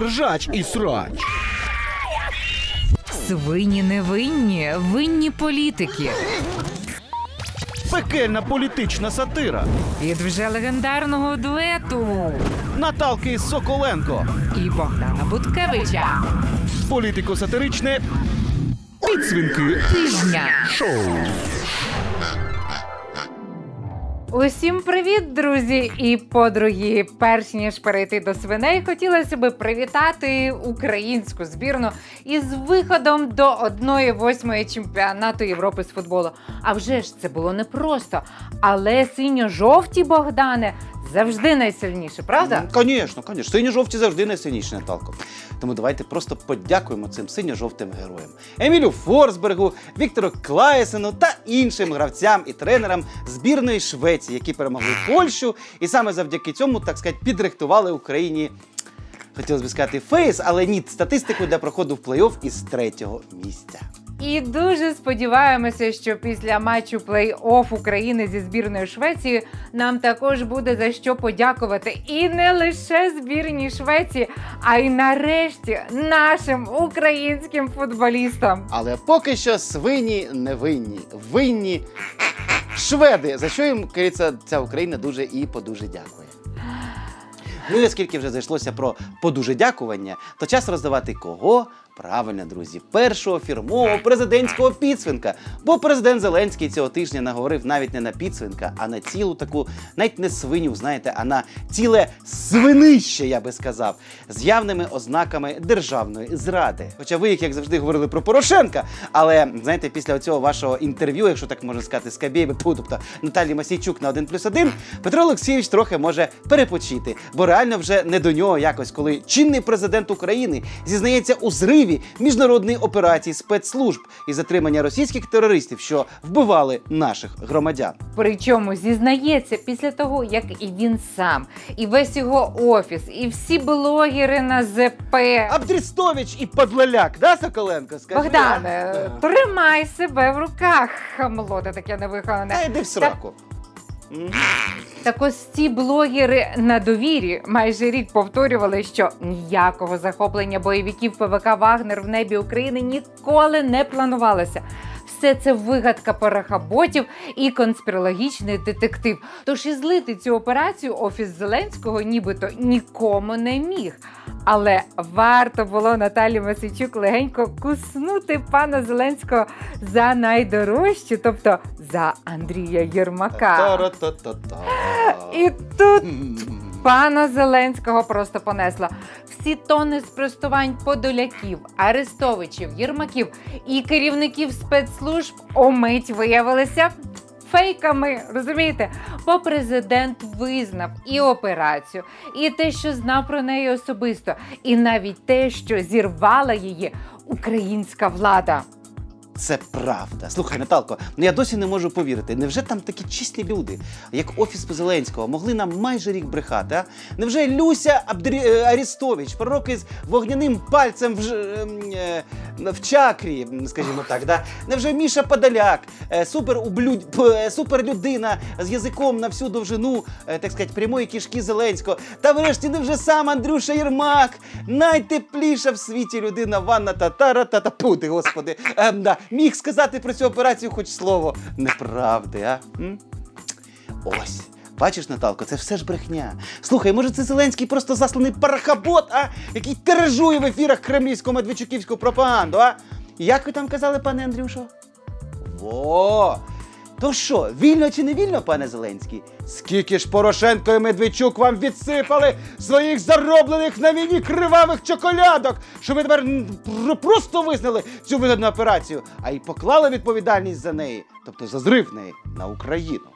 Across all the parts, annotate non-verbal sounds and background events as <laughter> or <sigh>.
ржач і срач. Свині невинні, винні політики. Пекельна політична сатира. Від вже легендарного дуету Наталки Соколенко. і Богдана Буткевича. Політико-сатиричне підсвінки Тижня. шоу. Усім привіт, друзі і подруги. Перш ніж перейти до свиней, хотілося б привітати українську збірну із виходом до 1-8 чемпіонату Європи з футболу. А вже ж це було непросто. Але синьо-жовті Богдане завжди найсильніше, правда? Звісно, звісно. Синьо-жовті завжди найсильніші, Наталко. Тому давайте просто подякуємо цим синьо-жовтим героям. Емілю Форсбергу, Віктору Клаєсену та іншим гравцям і тренерам збірної Швеції, які перемогли Польщу, і саме завдяки цьому, так сказати, підрихтували Україні. Хотілося б сказати фейс, але ні, статистику для проходу в плей-офф із третього місця. І дуже сподіваємося, що після матчу плей-офф України зі збірною Швеції нам також буде за що подякувати. І не лише збірній Швеції, а й нарешті нашим українським футболістам. Але поки що свині не винні. Винні шведи, за що їм кажеться, ця Україна дуже і подуже дякує. Ну і оскільки вже зайшлося про подуже дякування, то час роздавати кого? Правильно, друзі, першого фірмового президентського підсвинка. Бо президент Зеленський цього тижня наговорив навіть не на підсвинка, а на цілу таку, навіть не свиню, знаєте, а на ціле свинище, я би сказав, з явними ознаками державної зради. Хоча ви, їх, як завжди, говорили про Порошенка, але знаєте, після цього вашого інтерв'ю, якщо так можна сказати, з Кабєєві, <laughs> тобто Наталі Масійчук на 1 плюс 1, Петро Олексійович трохи може перепочити, бо реально вже не до нього якось, коли чинний президент України зізнається у зриві міжнародної операції спецслужб і затримання російських терористів, що вбивали наших громадян. Причому зізнається після того, як і він сам, і весь його офіс, і всі блогери на ЗП. Абдрістович і Подлаляк, да, Соколенко? Скажи, Богдане, тримай себе в руках, хамло, ти таке невиховане. Та йди в сраку. М. Так ось ці блогери на довірі майже рік повторювали, що ніякого захоплення бойовиків ПВК Вагнер в небі України ніколи не планувалося. Все це вигадка парахаботів і конспірологічний детектив. Тож і злити цю операцію офіс Зеленського нібито нікому не міг. Але варто було Наталі Масичук легенько куснути пана Зеленського за найдорожче, тобто за Андрія Єрмака. І тут. Пана Зеленського просто понесло. Всі тони спростувань подоляків, арестовичів, єрмаків і керівників спецслужб омить виявилися. Фейками, розумієте? Бо президент визнав і операцію, і те, що знав про неї особисто, і навіть те, що зірвала її українська влада. Це правда. Слухай, Наталко, ну я досі не можу повірити. Невже там такі чесні люди, як офіс Зеленського, могли нам майже рік брехати? А? Невже Люся Абдрі... е, Арістович, пророк із вогняним пальцем в, ж... ем, е, в чакрі, скажімо так, да? Невже Міша Подоляк, е, супер ублюд... е, суперлюдина з язиком на всю довжину, е, так сказати, прямої кишки Зеленського? Та врешті невже сам Андрюша Єрмак, найтепліша в світі людина Ванна Татара та Пути, господи. Ем, да. Міг сказати про цю операцію хоч слово неправди, а? М? Ось. Бачиш, Наталко, це все ж брехня. Слухай, може, це Зеленський просто засланий парахабот, а? Який тиражує в ефірах кремлівську медведчуківську пропаганду, а? Як ви там казали, пане Андрюшо? Во! То що, вільно чи не вільно, пане Зеленський? Скільки ж Порошенко і Медведчук вам відсипали своїх зароблених на війні кривавих чоколядок, що ви тепер просто визнали цю вигідну операцію, а й поклали відповідальність за неї, тобто за зрив неї на Україну.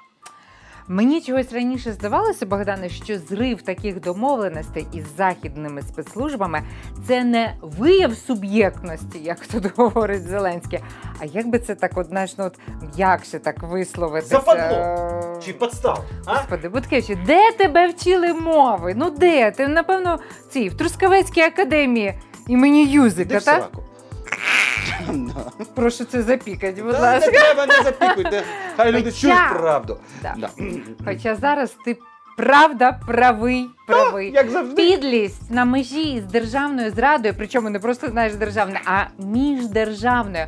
Мені чогось раніше здавалося, Богдане, що зрив таких домовленостей із західними спецслужбами це не вияв суб'єктності, як тут <laughs> говорить Зеленський. А як би це так, от, ну, от м'якше так висловитися? Западло. Чи подстав? А? Господи, Буткевичу, де тебе вчили мови? Ну де? Ти, напевно, в цій в Трускавецькій академії імені Юзика, так? Да. Прошу це запікати, будь Та Не ласка. треба, не запікуйте. Хай люди Хоча- чують правду. Да. Да. Хоча зараз ти Правда, правий, правий. Як завжди. Підлість на межі з державною зрадою, причому не просто знаєш державною, а міждержавною.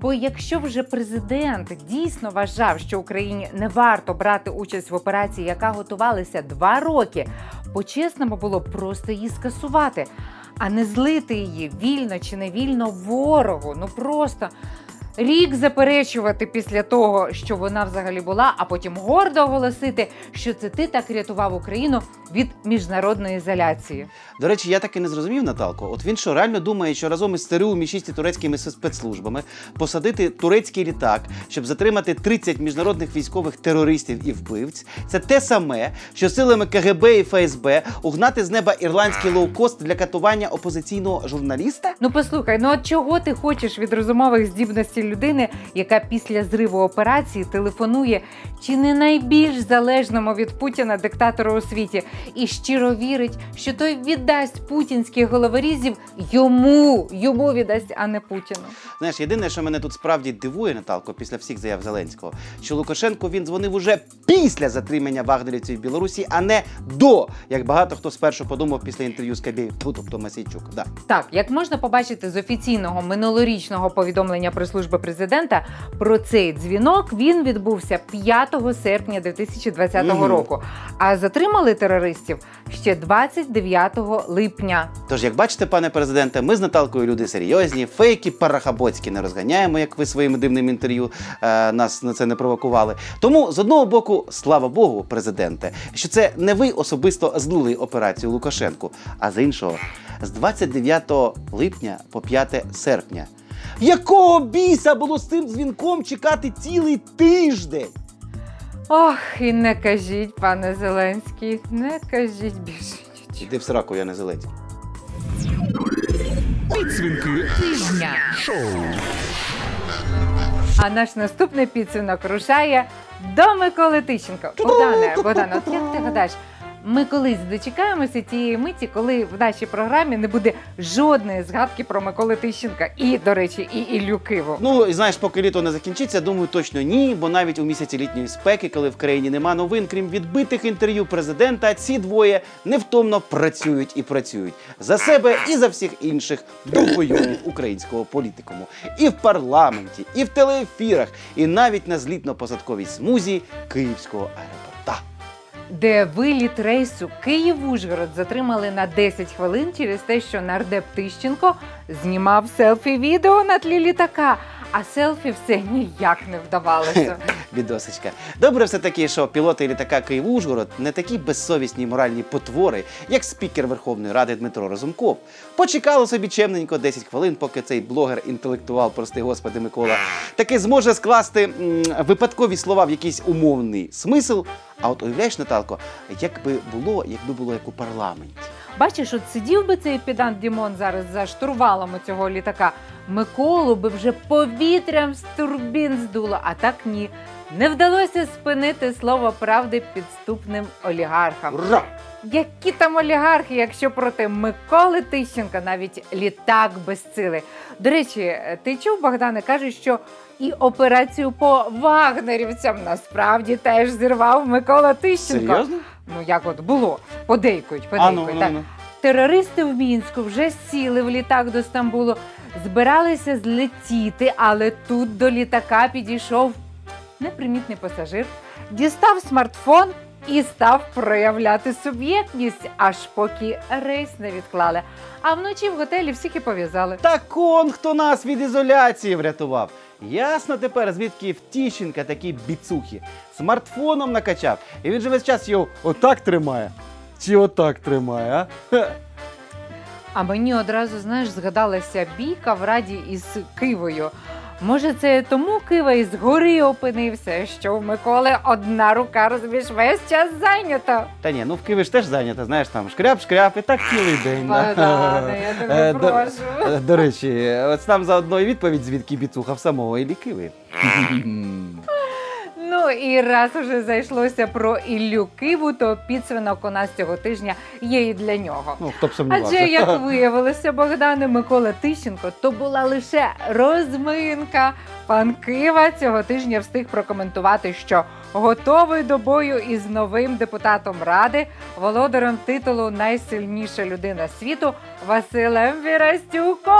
Бо якщо вже президент дійсно вважав, що Україні не варто брати участь в операції, яка готувалася два роки, по-чесному було б просто її скасувати, а не злити її вільно чи не вільно ворогу. Ну просто. Рік заперечувати після того, що вона взагалі була, а потім гордо оголосити, що це ти так рятував Україну від міжнародної ізоляції. До речі, я так і не зрозумів, Наталко. От він що реально думає, що разом із СТРУ і шісті турецькими спецслужбами посадити турецький літак, щоб затримати 30 міжнародних військових терористів і вбивць. Це те саме, що силами КГБ і ФСБ угнати з неба ірландський лоукост для катування опозиційного журналіста? Ну послухай, ну от чого ти хочеш від розумових здібностей людини, яка після зриву операції телефонує чи не найбільш залежному від Путіна диктатору у світі, і щиро вірить, що той віддасть путінських головорізів йому, йому віддасть, а не Путіну. Знаєш, єдине, що мене тут справді дивує, Наталко, після всіх заяв Зеленського, що Лукашенко він дзвонив уже після затримання вагнерівців в Білорусі, а не до, як багато хто спершу подумав після інтерв'ю з Кабєєв, ну, тобто Масійчук. Да. Так, як можна побачити з офіційного минулорічного повідомлення про служби президента про цей дзвінок, він відбувся 5 серпня 2020 Мгм. року. А затримали терористів ще 29 липня. Тож, як бачите, пане президенте, ми з Наталкою люди серйозні, фейки парахабоцькі не розганяємо, як ви своїм дивним інтерв'ю е, нас на це не провокували. Тому з одного боку, слава Богу, президенте, що це не ви особисто злили операцію Лукашенку, а з іншого, з 29 липня по 5 серпня. Якого біса було з цим дзвінком чекати цілий тиждень? Ох, і не кажіть, пане Зеленський, не кажіть більше. нічого. Іди в сраку, я не Зеленський. Підсвінки Тижня. шоу. А наш наступний підсумок рушає до Миколи Тищенка. Богдане, Богдане, от як ти гадаєш, ми колись дочекаємося тієї миті, коли в нашій програмі не буде жодної згадки про Миколи Тищенка і, до речі, і Іллю Киву. Ну і знаєш, поки літо не закінчиться, думаю, точно ні. Бо навіть у місяці літньої спеки, коли в країні нема новин, крім відбитих інтерв'ю президента, ці двоє невтомно працюють і працюють за себе і за всіх інших довбойовів українського політикуму. І в парламенті, і в телеефірах, і навіть на злітно-посадковій смузі Київського аеропорта. Де виліт рейсу Київ-Ужгород затримали на 10 хвилин через те, що нардеп Тищенко знімав селфі-відео на тлі літака, а селфі все ніяк не вдавалося. <laughs> Відосочка. Добре все таки, що пілоти літака Київ-Ужгород не такі безсовісні моральні потвори, як спікер Верховної Ради Дмитро Разумков. Почекало собі чемненько 10 хвилин, поки цей блогер-інтелектуал, прости господи, Микола, таки зможе скласти м, випадкові слова в якийсь умовний смисл. А от уявляєш, Наталко, як би було, якби було як у парламенті. Бачиш, от сидів би цей підант Дімон зараз за штурвалом цього літака. Миколу би вже повітрям з турбін здуло, а так ні. Не вдалося спинити слово правди підступним олігархам. Ура! Які там олігархи, якщо проти Миколи Тищенка навіть літак безсили. До речі, ти чув, Богдане, кажуть, що і операцію по вагнерівцям насправді теж зірвав Микола Тищенко. Серйозно? Ну як от було? Подейкують, А ну, подейкують. ну, ну. Терористи в Мінську вже сіли в літак до Стамбулу, збиралися злетіти, але тут до літака підійшов непримітний пасажир, дістав смартфон і став проявляти суб'єктність, аж поки рейс не відклали. А вночі в готелі всіх і пов'язали. Так он хто нас від ізоляції врятував. Ясно тепер, звідки втіщенка такі біцухи. Смартфоном накачав. І він же весь час його отак тримає. Чи отак тримає, а? А мені одразу, знаєш, згадалася бійка в раді із Кивою. Може, це тому Кива із гори опинився, що в Миколи одна рука, розумієш, весь час зайнята. Та ні, ну в Києві ж теж зайнята, знаєш, там шкряп-шкряп і так цілий день. да. Богдане, я тебе Е, до- прошу. Е, До речі, от там заодно і відповідь, звідки біцуха в самого Іллі Киви. <laughs> Ну і раз уже зайшлося про Іллю Киву, то підсвинок у нас цього тижня є і для нього. Ну, хто б сумнівався. Адже як виявилося, Богдане Микола Тищенко, то була лише розминка. Пан Кива цього тижня встиг прокоментувати, що готовий до бою із новим депутатом ради, володарем титулу Найсильніша людина світу Василем Вірастюком.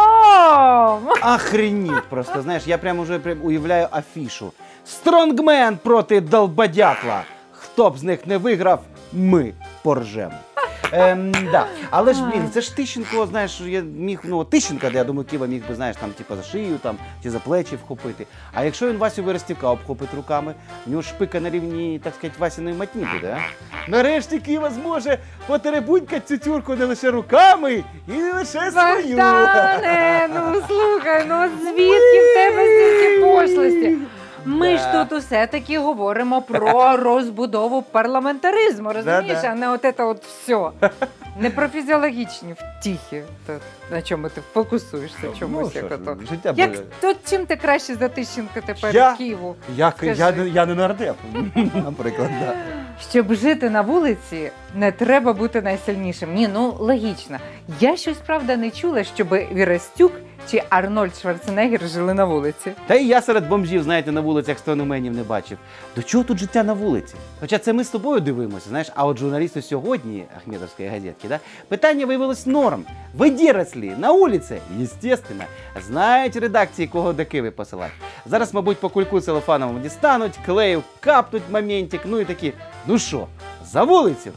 Охренеть просто, знаєш, я прямо вже прям уявляю афішу. Стронгмен проти долбадятла. Хто б з них не виграв, ми поржемо. Ем, да. Але ж, блін, це ж Тищенко, знаєш, я міг, ну, Тищенка, я думаю, Ківа міг би, знаєш, там, типу, за шию там, чи за плечі вхопити. А якщо він Васю Верестюка обхопить руками, в нього шпика на рівні, так сказати, Васіної матні буде, а? Нарешті Ківа зможе потеребунькати цю тюрку не лише руками, і не лише свою. Богдане, ну слухай, ну от звідки в тебе стільки пошлості? Ми ж тут усе таки говоримо про <laughs> розбудову парламентаризму, розумієш, а не от це от все. <laughs> Не про фізіологічні втіхи, то на чому ти фокусуєшся чомусь, Ну, як що ж, ото. життя Як буде. то чим ти краще за Тищенка тепер Я? Києву? Я, Скажи. я, не- я не нардеп, <laughs> наприклад, да. Щоб жити на вулиці, не треба бути найсильнішим. Ні, ну логічно. Я щось правда не чула, щоб Вірастюк чи Арнольд Шварценеггер жили на вулиці. Та і я серед бомжів, знаєте, на вулицях стономенів не бачив. До чого тут життя на вулиці? Хоча це ми з тобою дивимося, знаєш, а от журналісти сьогодні, Ахметовської газетки, да, питання виявилось норм. Ви дірослі на вулиці, естественно, знають редакції, кого до Киви посилати. Зараз, мабуть, по кульку целофановому дістануть, клею капнуть моментик, ну і такі, ну що, за вулицю?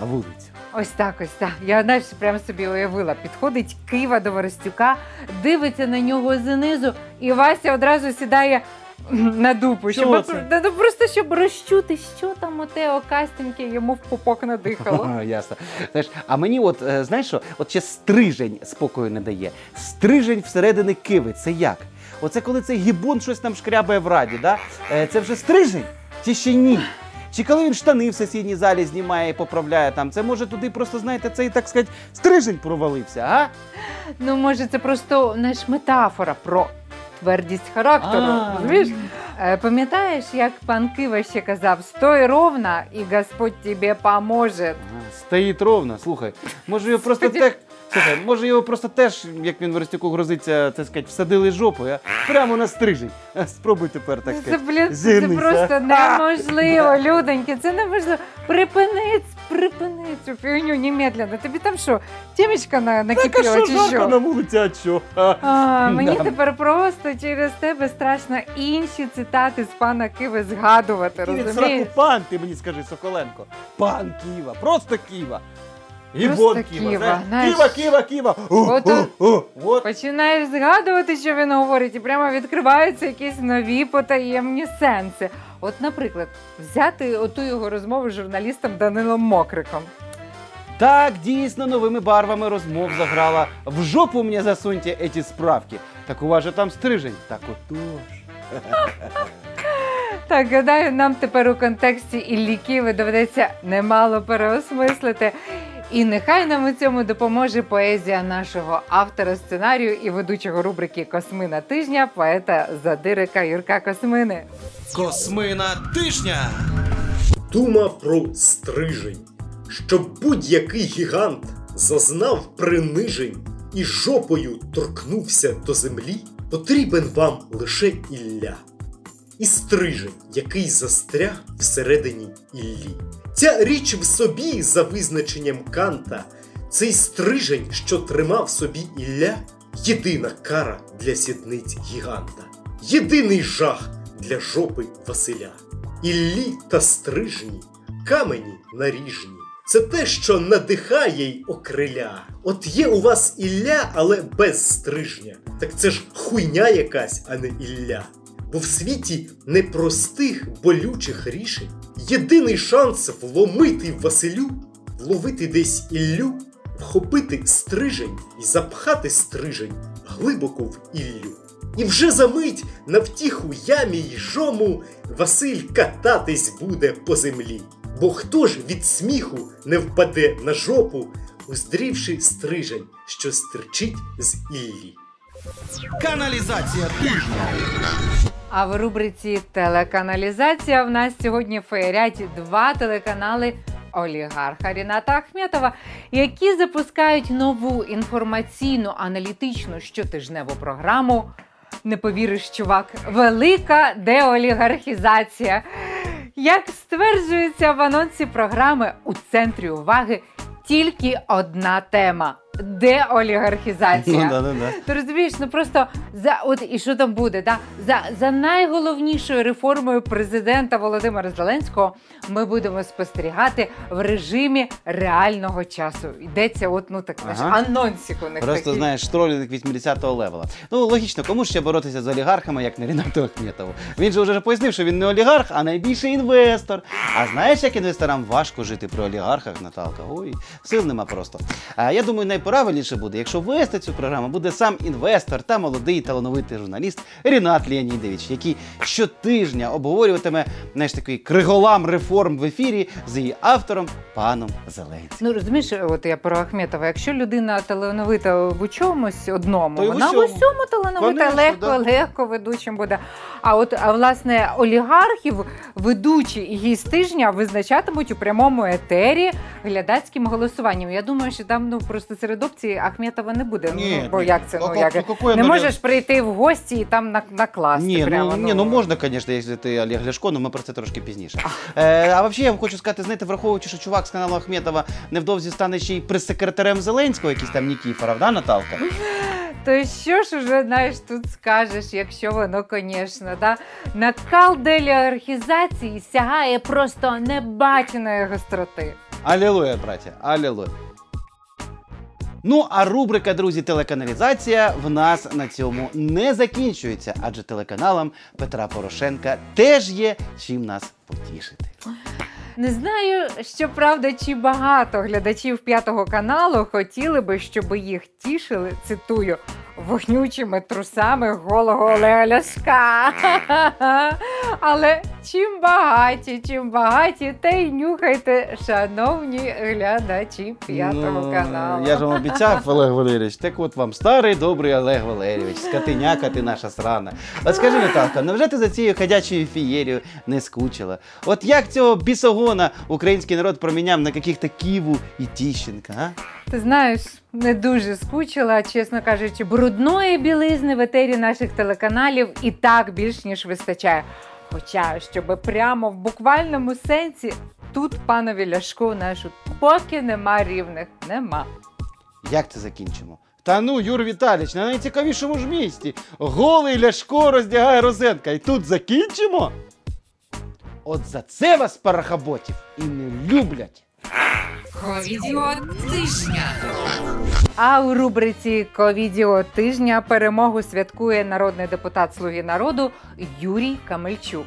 За вулицю. Ось так, ось так. Я знаєш, прямо собі уявила. Підходить Кива до Воростюка, дивиться на нього знизу, і Вася одразу сідає <clears throat> на дупу. Чого Щоб, це? Ну, просто щоб розчути, що там оте окастеньке йому в пупок надихало. <laughs> Ясно. Знаєш, а мені от, е, знаєш що, от ще стрижень спокою не дає. Стрижень всередини киви, це як? Оце коли цей гібун щось там шкрябає в раді, да? Е, це вже стрижень? Чи ще ні? Чи коли він штани в сесійній залі знімає і поправляє там, це може туди просто, знаєте, цей, так сказати, стрижень провалився, а? Ну, може, це просто знаєш, метафора про твердість характеру. А. Розумієш? Е, Пам'ятаєш, як пан Кива ще казав: стой ровно, і Господь тобі поможе. Стоїть ровно, слухай. Може його просто так. Слухай, може його просто теж, як він в Ростюку грозиться, так сказати, всадили жопою, а? Прямо на стрижень. А, Спробуй тепер, так Це, сказати. блін, це зігнися. просто неможливо, людоньки. Це неможливо. Припини, припини цю фігню немедленно. Тобі там що, тімечка на, накипіла чи що? на вулиці, а що? А, А, мені Да. тепер просто через тебе страшно інші цитати з пана Киви згадувати, розумієш? сраку пан, ти мені скажи, Соколенко. Пан Ківа, просто Ківа. І Просто вон Ківа, Ківа, знаєш. знаєш. Ківа, Ківа, От от. Починаєш згадувати, що він говорить, і прямо відкриваються якісь нові потаємні сенси. От, наприклад, взяти оту його розмову з журналістом Данилом Мокриком. Так, дійсно, новими барвами розмов заграла. В жопу мені засуньте эти справки. Так у вас же там стрижень. Так отож. <laughs> Так, гадаю, нам тепер у контексті Іллі Киви доведеться немало переосмислити. І нехай нам у цьому допоможе поезія нашого автора сценарію і ведучого рубрики Космина тижня, поета Задирика Юрка Космини. Космина тижня. Дума про стрижень, щоб будь-який гігант зазнав принижень і жопою торкнувся до землі, потрібен вам лише Ілля. І стрижень, який застряг всередині Іллі. Ця річ в собі, за визначенням Канта, цей стрижень, що тримав собі Ілля, єдина кара для сідниць гіганта, єдиний жах для жопи Василя. Іллі та стрижні, камені наріжні. Це те, що надихає й окриля. От є у вас Ілля, але без стрижня. Так це ж хуйня якась, а не Ілля. Бо в світі непростих болючих рішень єдиний шанс вломити Василю, вловити десь Іллю, вхопити стрижень і запхати стрижень глибоко в Іллю. І вже за мить на втіху ямі й жому Василь кататись буде по землі. Бо хто ж від сміху не впаде на жопу, уздрівши стрижень, що стирчить з Іллі. Каналізація тижня. А в рубриці Телеканалізація в нас сьогодні феєрять два телеканали олігарха Ріната Ахметова, які запускають нову інформаційну аналітичну щотижневу програму. Не повіриш, чувак, велика деолігархізація. Як стверджується в анонсі програми, у центрі уваги тільки одна тема деолігархізація. Ну, да, да, да. Ти розумієш, ну просто за от і що там буде? Да? За, за найголовнішою реформою президента Володимира Зеленського ми будемо спостерігати в режимі реального часу. Йдеться, от ну так знаєш, Ага. анонсик у них Просто такий. знаєш, тролінг 80-го левела. Ну логічно, кому ще боротися з олігархами, як не Рінату Ахметову. Він же вже пояснив, що він не олігарх, а найбільший інвестор. А знаєш, як інвесторам важко жити при олігархах, Наталка? Ой, сил нема просто. А я думаю, найправильніше буде, якщо вести цю програму, буде сам інвестор та молодий талановитий журналіст Рінат Леонідович, який щотижня обговорюватиме знаєш, такий криголам реформ в ефірі з її автором паном Зеленським. Ну розумієш, от я про Ахметова. Якщо людина талановита в чомусь одному, То вона в усьому. усьому талановита, Конечно, легко, да. легко ведучим буде. А от а, власне олігархів ведучі і гість тижня визначатимуть у прямому етері глядацьким голосуванням. Я думаю, що там ну просто серед опцій Ахметова не буде. Ні, ну бо ні. як це? Ну Ну, як ка- какое не оно можеш прийти в гості і там на- накласти. Ні, прямо, ну, ні, ну можна, звісно, якщо ти Олег Ляшко, але ми про це трошки пізніше. Е, а взагалі я вам хочу сказати, знаєте, враховуючи, що чувак з каналу Ахметова невдовзі стане ще й прес-секретарем Зеленського, якийсь там Нікіфоров, да, Наталка? То що ж уже знаєш тут скажеш, якщо воно, звісно, да? накал деліархізації сягає просто небаченої гостроти. Алілуя, браття, алілуя. Ну, а рубрика, друзі, телеканалізація в нас на цьому не закінчується, адже телеканалам Петра Порошенка теж є чим нас потішити. Не знаю, що правда, чи багато глядачів п'ятого каналу хотіли би, щоб їх тішили, цитую, вогнючими трусами голого Олега Ляшка. <laughs> Але чим багаті, чим багаті, те й нюхайте, шановні глядачі п'ятого Ну, каналу. Я ж вам обіцяв, <laughs> Олег Валерійович. Так от вам старий добрий Олег Валерійович, скотиняка ти наша срана. От скажи, Наталка, невже ти за цією ходячою фієрією не скучила? От як цього бісогона український народ проміняв на каких-то Ківу і Тіщенка, а? Ти знаєш, не дуже скучила, чесно кажучи, брудної білизни в етері наших телеканалів і так більш ніж вистачає. Хоча, щоб прямо в буквальному сенсі, тут панові Ляшку нашу поки нема рівних, нема. Як це закінчимо? Та ну, Юр Віталіч, на найцікавішому ж місці. Голий Ляшко роздягає Розенка. І тут закінчимо? От за це вас парахаботів і не люблять. Ковідіо тижня. А у рубриці Ковідіо тижня перемогу святкує народний депутат Слуги народу Юрій Камельчук.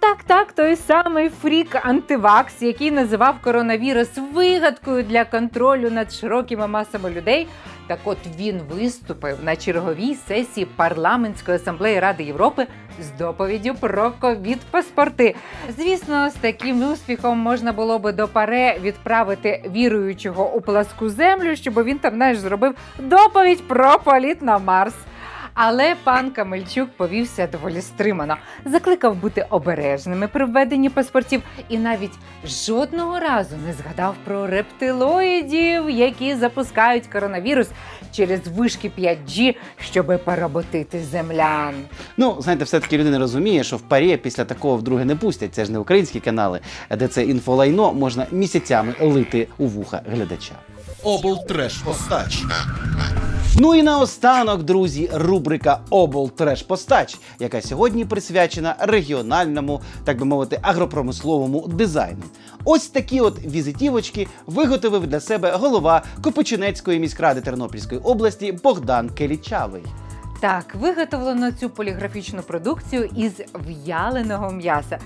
Так, так, той самий фрік антивакс, який називав коронавірус вигадкою для контролю над широкими масами людей. Так от він виступив на черговій сесії парламентської асамблеї Ради Європи з доповіддю про ковід-паспорти. Звісно, з таким успіхом можна було би до паре відправити віруючого у пласку землю, щоб він там знаєш, зробив доповідь про політ на Марс. Але пан Камельчук повівся доволі стримано, закликав бути обережними при введенні паспортів і навіть жодного разу не згадав про рептилоїдів, які запускають коронавірус через вишки 5G, щоби поработити землян. Ну, знаєте, все-таки людина розуміє, що в парі після такого вдруге не пустять. Це ж не українські канали, де це інфолайно можна місяцями лити у вуха глядача. Облтреш постач. Ну і наостанок, друзі, рубрика облтреш-постач, яка сьогодні присвячена регіональному, так би мовити, агропромисловому дизайну. Ось такі от візитівочки виготовив для себе голова Копичинецької міськради Тернопільської області Богдан Келічавий. Так, виготовлено цю поліграфічну продукцію із в'яленого м'яса.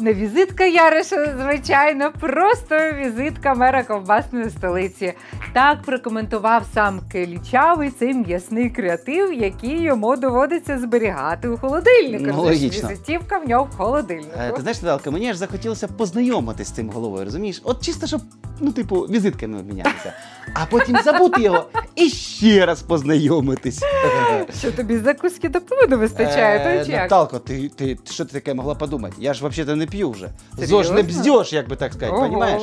Не візитка Яриша, звичайно, просто візитка мера ковбасної столиці. Так прокоментував сам Келічавий цей м'ясний креатив, який йому доводиться зберігати у холодильнику. Ну, логічно. Візитівка в нього в холодильнику. Е, ти знаєш, Наталка, мені аж захотілося познайомитись з цим головою, розумієш? От чисто, щоб, ну, типу, візитками обмінятися. А потім забути його і ще раз познайомитись. Що тобі закуски до не вистачає, Е, то чи як? Наталко, ти, ти що ти таке могла подумати? Я ж взагалі не п'ю вже. Зож не бздєш, як би так сказати, Ого. розумієш?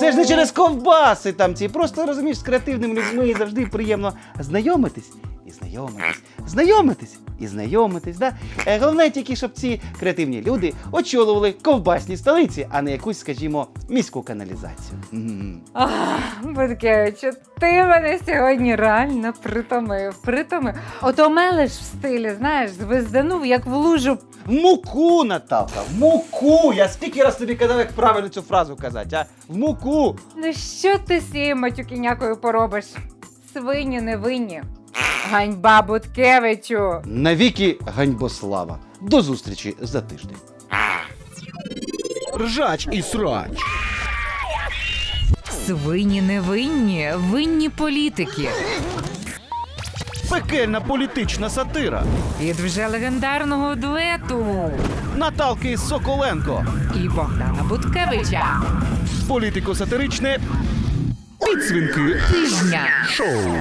Це ж не через ковбаси там ці. Просто розумієш, з креативними людьми завжди приємно знайомитись і знайомитись, знайомитись і знайомитись. Да? Е, головне тільки, щоб ці креативні люди очолювали ковбасні столиці, а не якусь, скажімо, міську каналізацію. Буткевичу, ти мене сьогодні реально притомив. Притомив. Ото мелеш в стилі, знаєш, звезданув, як в лужу. В муку, Наталка, в муку! Я скільки раз тобі казав, як правильно цю фразу казати, а? В муку! Ну що ти з цією матюкінякою поробиш? Свині не винні. Ганьба Буткевичу. Навіки ганьбослава. До зустрічі за тиждень. Ржач і срач. Свині не винні, винні політики. Пекельна політична сатира. Від вже легендарного дуету Наталки Соколенко. і Богдана Буткевича. Політико-сатиричне. Підсвінки Тижня. шоу.